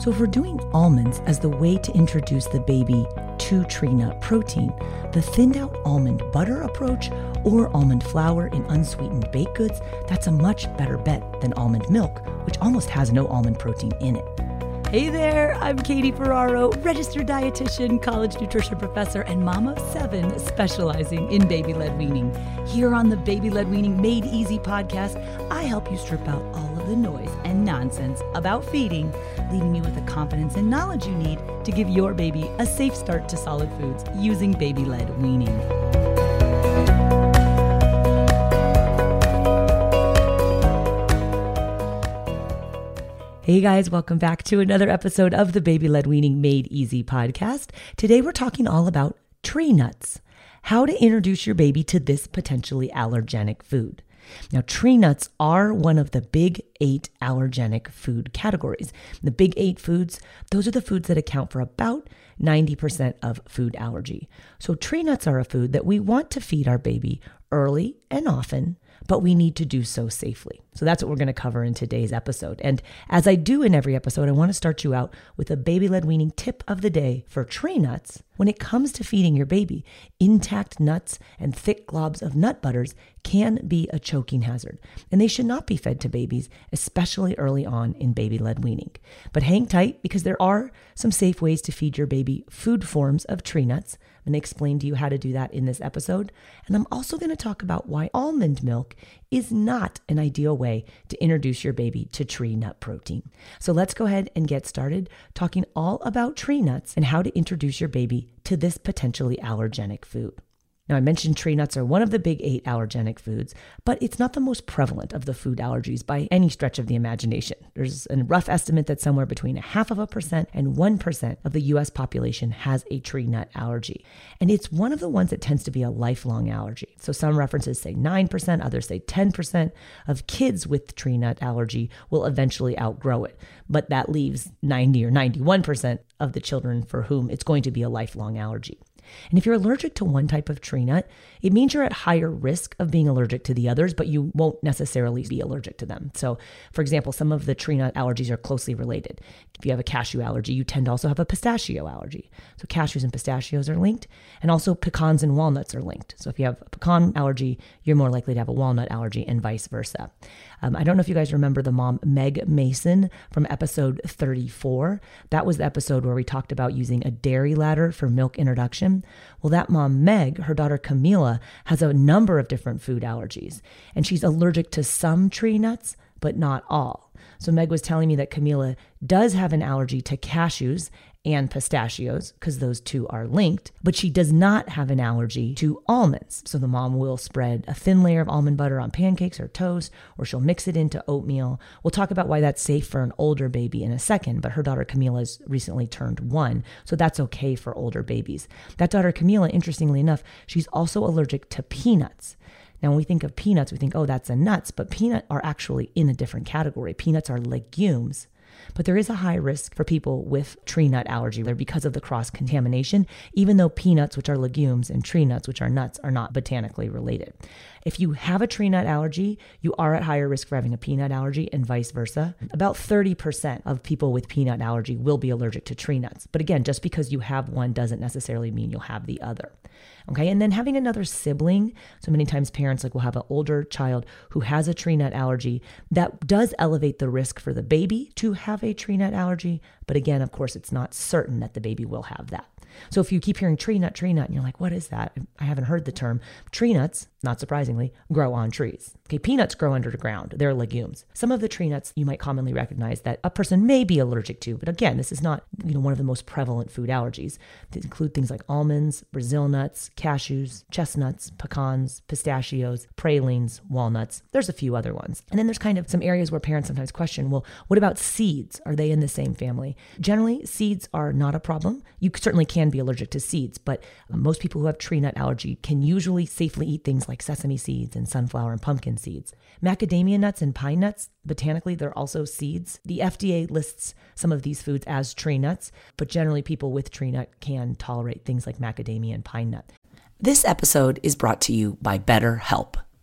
So, if we're doing almonds as the way to introduce the baby to tree nut protein, the thinned out almond butter approach or almond flour in unsweetened baked goods, that's a much better bet than almond milk, which almost has no almond protein in it. Hey there, I'm Katie Ferraro, registered dietitian, college nutrition professor, and mom of seven specializing in baby led weaning. Here on the Baby Led Weaning Made Easy podcast, I help you strip out all the noise and nonsense about feeding, leaving you with the confidence and knowledge you need to give your baby a safe start to solid foods using baby led weaning. Hey guys, welcome back to another episode of the Baby Led Weaning Made Easy podcast. Today we're talking all about tree nuts, how to introduce your baby to this potentially allergenic food. Now, tree nuts are one of the big eight allergenic food categories. The big eight foods, those are the foods that account for about 90% of food allergy. So, tree nuts are a food that we want to feed our baby early and often but we need to do so safely. So that's what we're going to cover in today's episode. And as I do in every episode, I want to start you out with a baby led weaning tip of the day for tree nuts. When it comes to feeding your baby, intact nuts and thick globs of nut butters can be a choking hazard, and they should not be fed to babies, especially early on in baby led weaning. But hang tight because there are some safe ways to feed your baby food forms of tree nuts. To explain to you how to do that in this episode. And I'm also going to talk about why almond milk is not an ideal way to introduce your baby to tree nut protein. So let's go ahead and get started talking all about tree nuts and how to introduce your baby to this potentially allergenic food. Now, I mentioned tree nuts are one of the big eight allergenic foods, but it's not the most prevalent of the food allergies by any stretch of the imagination. There's a rough estimate that somewhere between a half of a percent and 1% of the US population has a tree nut allergy. And it's one of the ones that tends to be a lifelong allergy. So some references say 9%, others say 10% of kids with tree nut allergy will eventually outgrow it. But that leaves 90 or 91% of the children for whom it's going to be a lifelong allergy. And if you're allergic to one type of tree nut, it means you're at higher risk of being allergic to the others, but you won't necessarily be allergic to them. So, for example, some of the tree nut allergies are closely related. If you have a cashew allergy, you tend to also have a pistachio allergy. So, cashews and pistachios are linked, and also pecans and walnuts are linked. So, if you have a pecan allergy, you're more likely to have a walnut allergy, and vice versa. Um, I don't know if you guys remember the mom, Meg Mason, from episode 34. That was the episode where we talked about using a dairy ladder for milk introduction. Well, that mom, Meg, her daughter Camila, has a number of different food allergies, and she's allergic to some tree nuts, but not all. So Meg was telling me that Camila does have an allergy to cashews and pistachios because those two are linked, but she does not have an allergy to almonds. So the mom will spread a thin layer of almond butter on pancakes or toast, or she'll mix it into oatmeal. We'll talk about why that's safe for an older baby in a second, but her daughter Camila's recently turned one, so that's okay for older babies. That daughter Camila, interestingly enough, she's also allergic to peanuts. Now, when we think of peanuts, we think, oh, that's a nuts, but peanut are actually in a different category. Peanuts are legumes. But there is a high risk for people with tree nut allergy there because of the cross contamination, even though peanuts, which are legumes, and tree nuts, which are nuts, are not botanically related. If you have a tree nut allergy, you are at higher risk for having a peanut allergy and vice versa. About 30% of people with peanut allergy will be allergic to tree nuts. But again, just because you have one doesn't necessarily mean you'll have the other. Okay. And then having another sibling. So many times parents like will have an older child who has a tree nut allergy that does elevate the risk for the baby to have a tree nut allergy, but again, of course, it's not certain that the baby will have that. So if you keep hearing tree nut, tree nut, and you're like, what is that? I haven't heard the term. Tree nuts, not surprisingly, grow on trees. Okay, peanuts grow underground. They're legumes. Some of the tree nuts you might commonly recognize that a person may be allergic to, but again, this is not, you know, one of the most prevalent food allergies. These include things like almonds, Brazil nuts, cashews, chestnuts, pecans, pistachios, pralines, walnuts. There's a few other ones. And then there's kind of some areas where parents sometimes question, well, what about seeds? Are they in the same family? Generally, seeds are not a problem. You certainly can be allergic to seeds, but uh, most people who have tree nut allergy can usually safely eat things like sesame seeds and sunflower and pumpkin seeds. Macadamia nuts and pine nuts, botanically, they're also seeds. The FDA lists some of these foods as tree nuts, but generally, people with tree nut can tolerate things like macadamia and pine nut. This episode is brought to you by BetterHelp.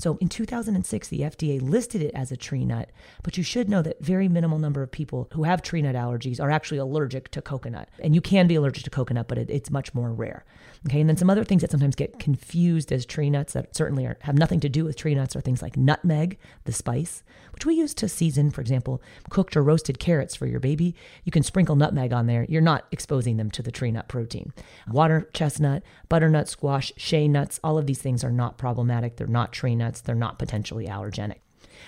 So in 2006, the FDA listed it as a tree nut, but you should know that very minimal number of people who have tree nut allergies are actually allergic to coconut. And you can be allergic to coconut, but it, it's much more rare. Okay, and then some other things that sometimes get confused as tree nuts that certainly are, have nothing to do with tree nuts are things like nutmeg, the spice, which we use to season, for example, cooked or roasted carrots for your baby. You can sprinkle nutmeg on there. You're not exposing them to the tree nut protein. Water chestnut, butternut squash, shea nuts, all of these things are not problematic. They're not tree nuts. They're not potentially allergenic.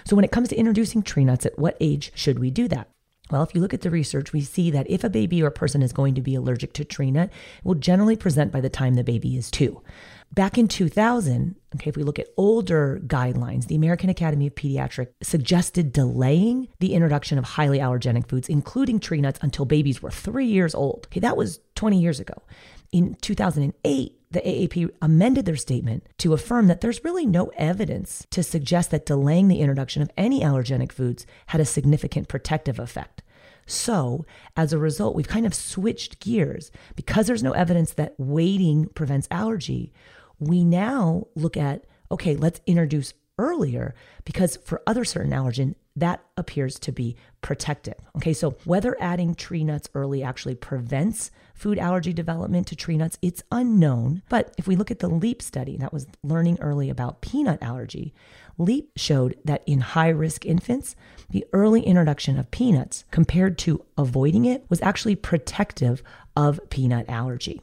So when it comes to introducing tree nuts, at what age should we do that? Well, if you look at the research, we see that if a baby or person is going to be allergic to tree nut, it will generally present by the time the baby is two. Back in 2000, okay, if we look at older guidelines, the American Academy of Pediatrics suggested delaying the introduction of highly allergenic foods, including tree nuts, until babies were three years old. Okay, that was 20 years ago. In 2008, the AAP amended their statement to affirm that there's really no evidence to suggest that delaying the introduction of any allergenic foods had a significant protective effect. So, as a result, we've kind of switched gears. Because there's no evidence that waiting prevents allergy, we now look at okay, let's introduce earlier because for other certain allergen, that appears to be protective. Okay, so whether adding tree nuts early actually prevents food allergy development to tree nuts, it's unknown. But if we look at the LEAP study, that was learning early about peanut allergy, LEAP showed that in high risk infants, the early introduction of peanuts compared to avoiding it was actually protective of peanut allergy.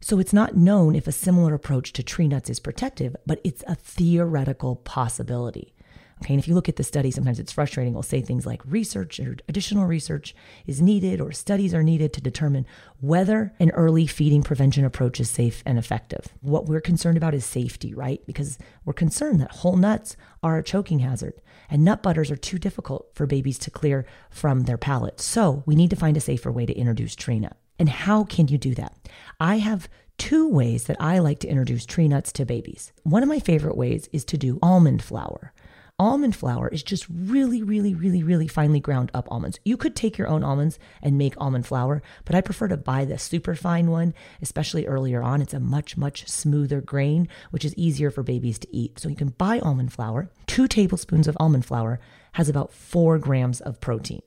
So it's not known if a similar approach to tree nuts is protective, but it's a theoretical possibility. Okay, and if you look at the study, sometimes it's frustrating. We'll say things like research or additional research is needed or studies are needed to determine whether an early feeding prevention approach is safe and effective. What we're concerned about is safety, right? Because we're concerned that whole nuts are a choking hazard and nut butters are too difficult for babies to clear from their palate. So we need to find a safer way to introduce tree nut. And how can you do that? I have two ways that I like to introduce tree nuts to babies. One of my favorite ways is to do almond flour. Almond flour is just really, really, really, really finely ground up almonds. You could take your own almonds and make almond flour, but I prefer to buy the super fine one, especially earlier on. It's a much, much smoother grain, which is easier for babies to eat. So you can buy almond flour. Two tablespoons of almond flour has about four grams of protein.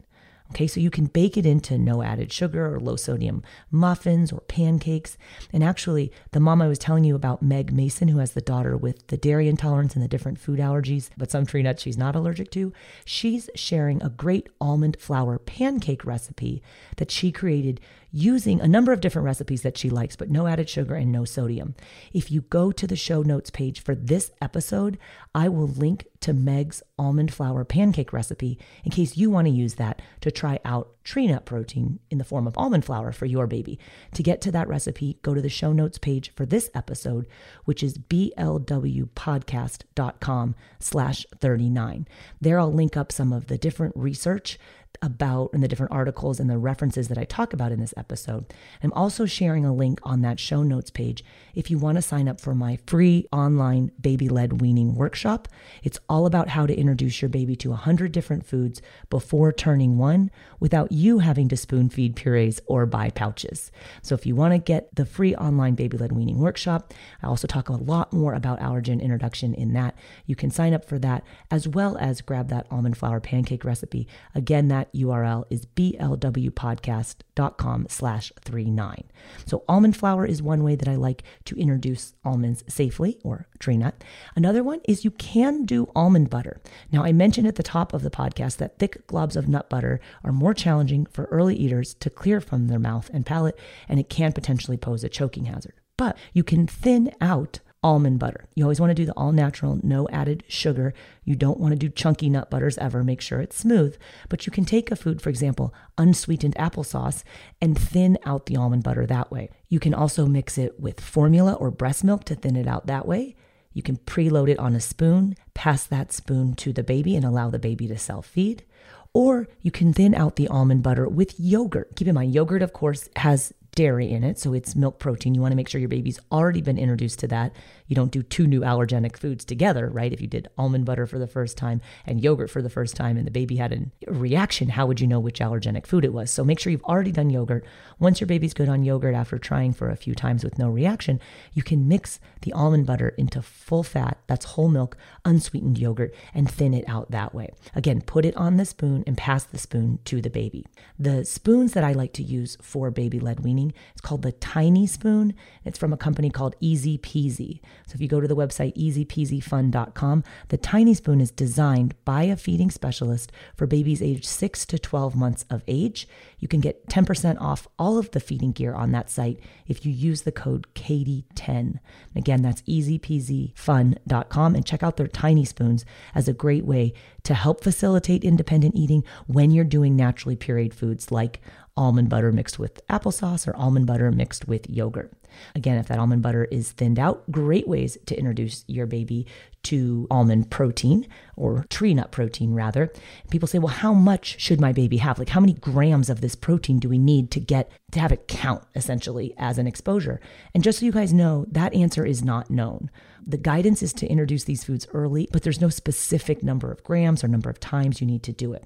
Okay, so you can bake it into no added sugar or low sodium muffins or pancakes. And actually, the mom I was telling you about, Meg Mason, who has the daughter with the dairy intolerance and the different food allergies, but some tree nuts she's not allergic to, she's sharing a great almond flour pancake recipe that she created using a number of different recipes that she likes, but no added sugar and no sodium. If you go to the show notes page for this episode, I will link to Meg's almond flour pancake recipe in case you want to use that to try out tree nut protein in the form of almond flour for your baby. To get to that recipe, go to the show notes page for this episode, which is blwpodcast.com slash 39. There I'll link up some of the different research about and the different articles and the references that I talk about in this episode. I'm also sharing a link on that show notes page if you want to sign up for my free online baby led weaning workshop. It's all about how to introduce your baby to 100 different foods before turning one without you having to spoon feed purees or buy pouches. So if you want to get the free online baby led weaning workshop, I also talk a lot more about allergen introduction in that. You can sign up for that as well as grab that almond flour pancake recipe. Again, that URL is blwpodcast.com slash 39. So almond flour is one way that I like to introduce almonds safely or tree nut. Another one is you can do almond butter. Now I mentioned at the top of the podcast that thick globs of nut butter are more challenging for early eaters to clear from their mouth and palate, and it can potentially pose a choking hazard. But you can thin out almond butter. You always want to do the all natural, no added sugar. You don't want to do chunky nut butters ever. Make sure it's smooth. But you can take a food, for example, unsweetened applesauce, and thin out the almond butter that way. You can also mix it with formula or breast milk to thin it out that way. You can preload it on a spoon, pass that spoon to the baby, and allow the baby to self feed. Or you can thin out the almond butter with yogurt. Keep in mind, yogurt, of course, has dairy in it, so it's milk protein. You want to make sure your baby's already been introduced to that. You don't do two new allergenic foods together, right? If you did almond butter for the first time and yogurt for the first time and the baby had a reaction, how would you know which allergenic food it was? So make sure you've already done yogurt. Once your baby's good on yogurt after trying for a few times with no reaction, you can mix the almond butter into full fat, that's whole milk, unsweetened yogurt, and thin it out that way. Again, put it on the spoon and pass the spoon to the baby. The spoons that I like to use for baby led weaning, it's called the Tiny Spoon. It's from a company called EZPZ. So if you go to the website ezpzfun.com, the tiny spoon is designed by a feeding specialist for babies aged 6 to 12 months of age. You can get 10% off all of the feeding gear on that site if you use the code KATIE10. Again, that's ezpzfun.com and check out their tiny spoons as a great way to help facilitate independent eating when you're doing naturally pureed foods like almond butter mixed with applesauce or almond butter mixed with yogurt. Again, if that almond butter is thinned out, great ways to introduce your baby to almond protein or tree nut protein rather. People say, well, how much should my baby have? Like, how many grams of this protein do we need to get to have it count essentially as an exposure? And just so you guys know, that answer is not known. The guidance is to introduce these foods early, but there's no specific number of grams or number of times you need to do it.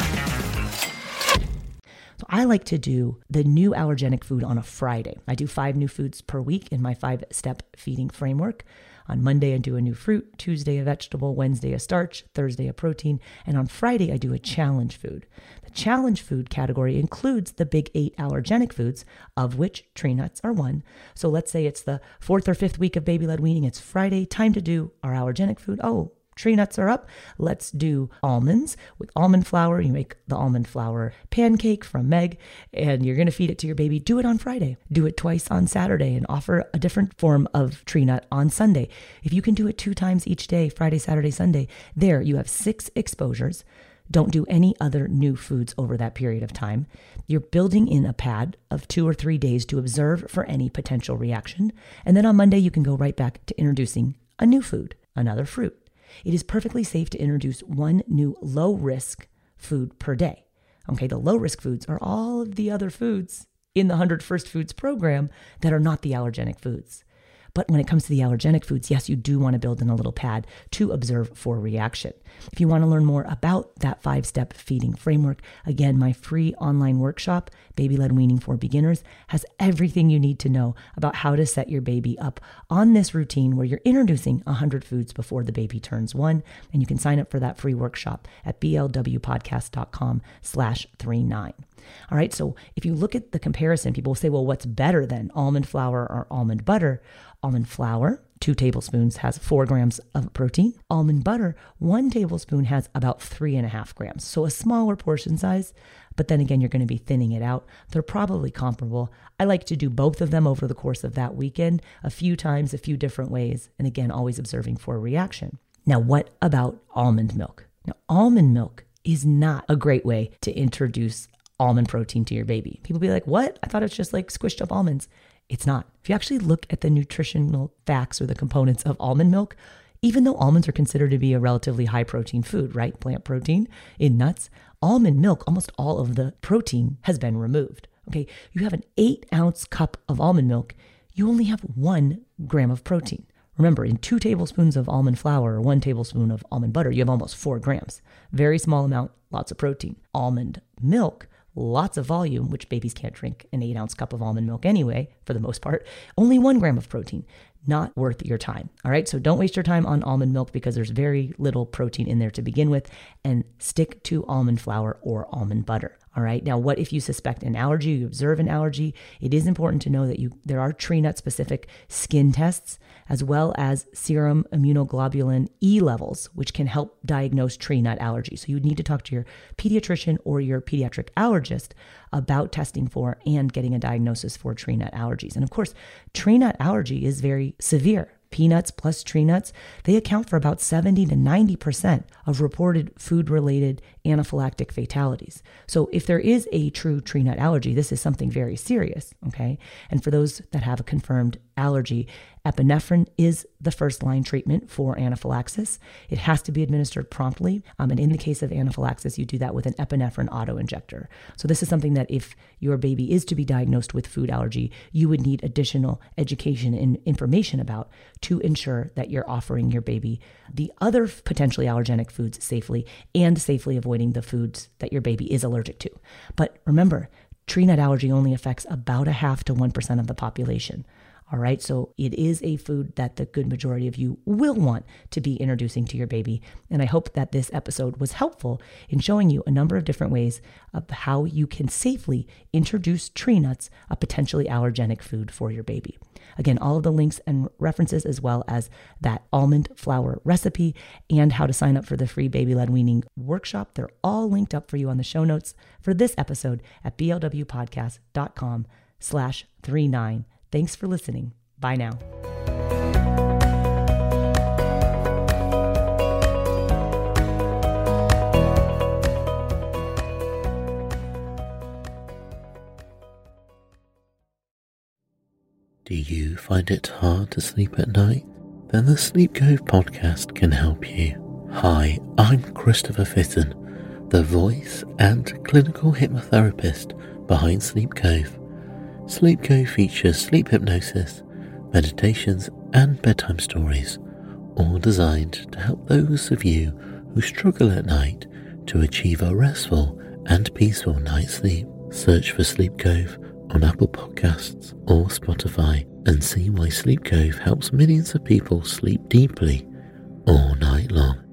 I like to do the new allergenic food on a Friday. I do five new foods per week in my five step feeding framework. On Monday, I do a new fruit, Tuesday, a vegetable, Wednesday, a starch, Thursday, a protein, and on Friday, I do a challenge food. The challenge food category includes the big eight allergenic foods, of which tree nuts are one. So let's say it's the fourth or fifth week of baby led weaning, it's Friday, time to do our allergenic food. Oh, tree nuts are up. Let's do almonds with almond flour. You make the almond flour pancake from Meg, and you're going to feed it to your baby. Do it on Friday. Do it twice on Saturday and offer a different form of tree nut on Sunday. If you can do it two times each day, Friday, Saturday, Sunday, there you have six exposures. Don't do any other new foods over that period of time. You're building in a pad of two or three days to observe for any potential reaction. And then on Monday, you can go right back to introducing a new food, another fruit it is perfectly safe to introduce one new low risk food per day. Okay, the low risk foods are all of the other foods in the 100 First Foods program that are not the allergenic foods. But when it comes to the allergenic foods, yes, you do want to build in a little pad to observe for reaction. If you want to learn more about that five step feeding framework, again, my free online workshop, Baby Led Weaning for Beginners, has everything you need to know about how to set your baby up on this routine where you're introducing 100 foods before the baby turns one. And you can sign up for that free workshop at blwpodcast.com slash 39. All right, so if you look at the comparison, people will say, well, what's better than almond flour or almond butter? Almond flour, two tablespoons, has four grams of protein. Almond butter, one tablespoon, has about three and a half grams. So a smaller portion size, but then again, you're going to be thinning it out. They're probably comparable. I like to do both of them over the course of that weekend, a few times, a few different ways, and again, always observing for a reaction. Now, what about almond milk? Now, almond milk is not a great way to introduce almond protein to your baby. People be like, what? I thought it's just like squished up almonds. It's not. If you actually look at the nutritional facts or the components of almond milk, even though almonds are considered to be a relatively high protein food, right? Plant protein in nuts, almond milk, almost all of the protein has been removed. Okay, you have an eight ounce cup of almond milk, you only have one gram of protein. Remember, in two tablespoons of almond flour or one tablespoon of almond butter, you have almost four grams. Very small amount, lots of protein. Almond milk lots of volume, which babies can't drink an eight ounce cup of almond milk anyway, for the most part, only one gram of protein. Not worth your time. All right. So don't waste your time on almond milk because there's very little protein in there to begin with, and stick to almond flour or almond butter. All right. Now, what if you suspect an allergy, you observe an allergy? It is important to know that you there are tree nut specific skin tests as well as serum immunoglobulin E levels, which can help diagnose tree nut allergy. So you need to talk to your pediatrician or your pediatric allergist about testing for and getting a diagnosis for tree nut allergies. And of course, tree nut allergy is very severe peanuts plus tree nuts, they account for about 70 to 90% of reported food related anaphylactic fatalities. So, if there is a true tree nut allergy, this is something very serious, okay? And for those that have a confirmed allergy, epinephrine is the first line treatment for anaphylaxis. It has to be administered promptly. Um, and in the case of anaphylaxis, you do that with an epinephrine auto injector. So, this is something that if your baby is to be diagnosed with food allergy, you would need additional education and information about to ensure that you're offering your baby the other potentially allergenic foods safely and safely avoiding the foods that your baby is allergic to. But remember, tree nut allergy only affects about a half to 1% of the population. All right, so it is a food that the good majority of you will want to be introducing to your baby. And I hope that this episode was helpful in showing you a number of different ways of how you can safely introduce tree nuts, a potentially allergenic food for your baby. Again, all of the links and references, as well as that almond flour recipe and how to sign up for the free baby led weaning workshop, they're all linked up for you on the show notes for this episode at blwpodcast.com slash 39 Thanks for listening. Bye now. Do you find it hard to sleep at night? Then the Sleep Cove podcast can help you. Hi, I'm Christopher Fitton, the voice and clinical hypnotherapist behind Sleep Cove. Sleep Cove features sleep hypnosis, meditations, and bedtime stories, all designed to help those of you who struggle at night to achieve a restful and peaceful night's sleep. Search for Sleep Cove on Apple Podcasts or Spotify and see why Sleep Cove helps millions of people sleep deeply all night long.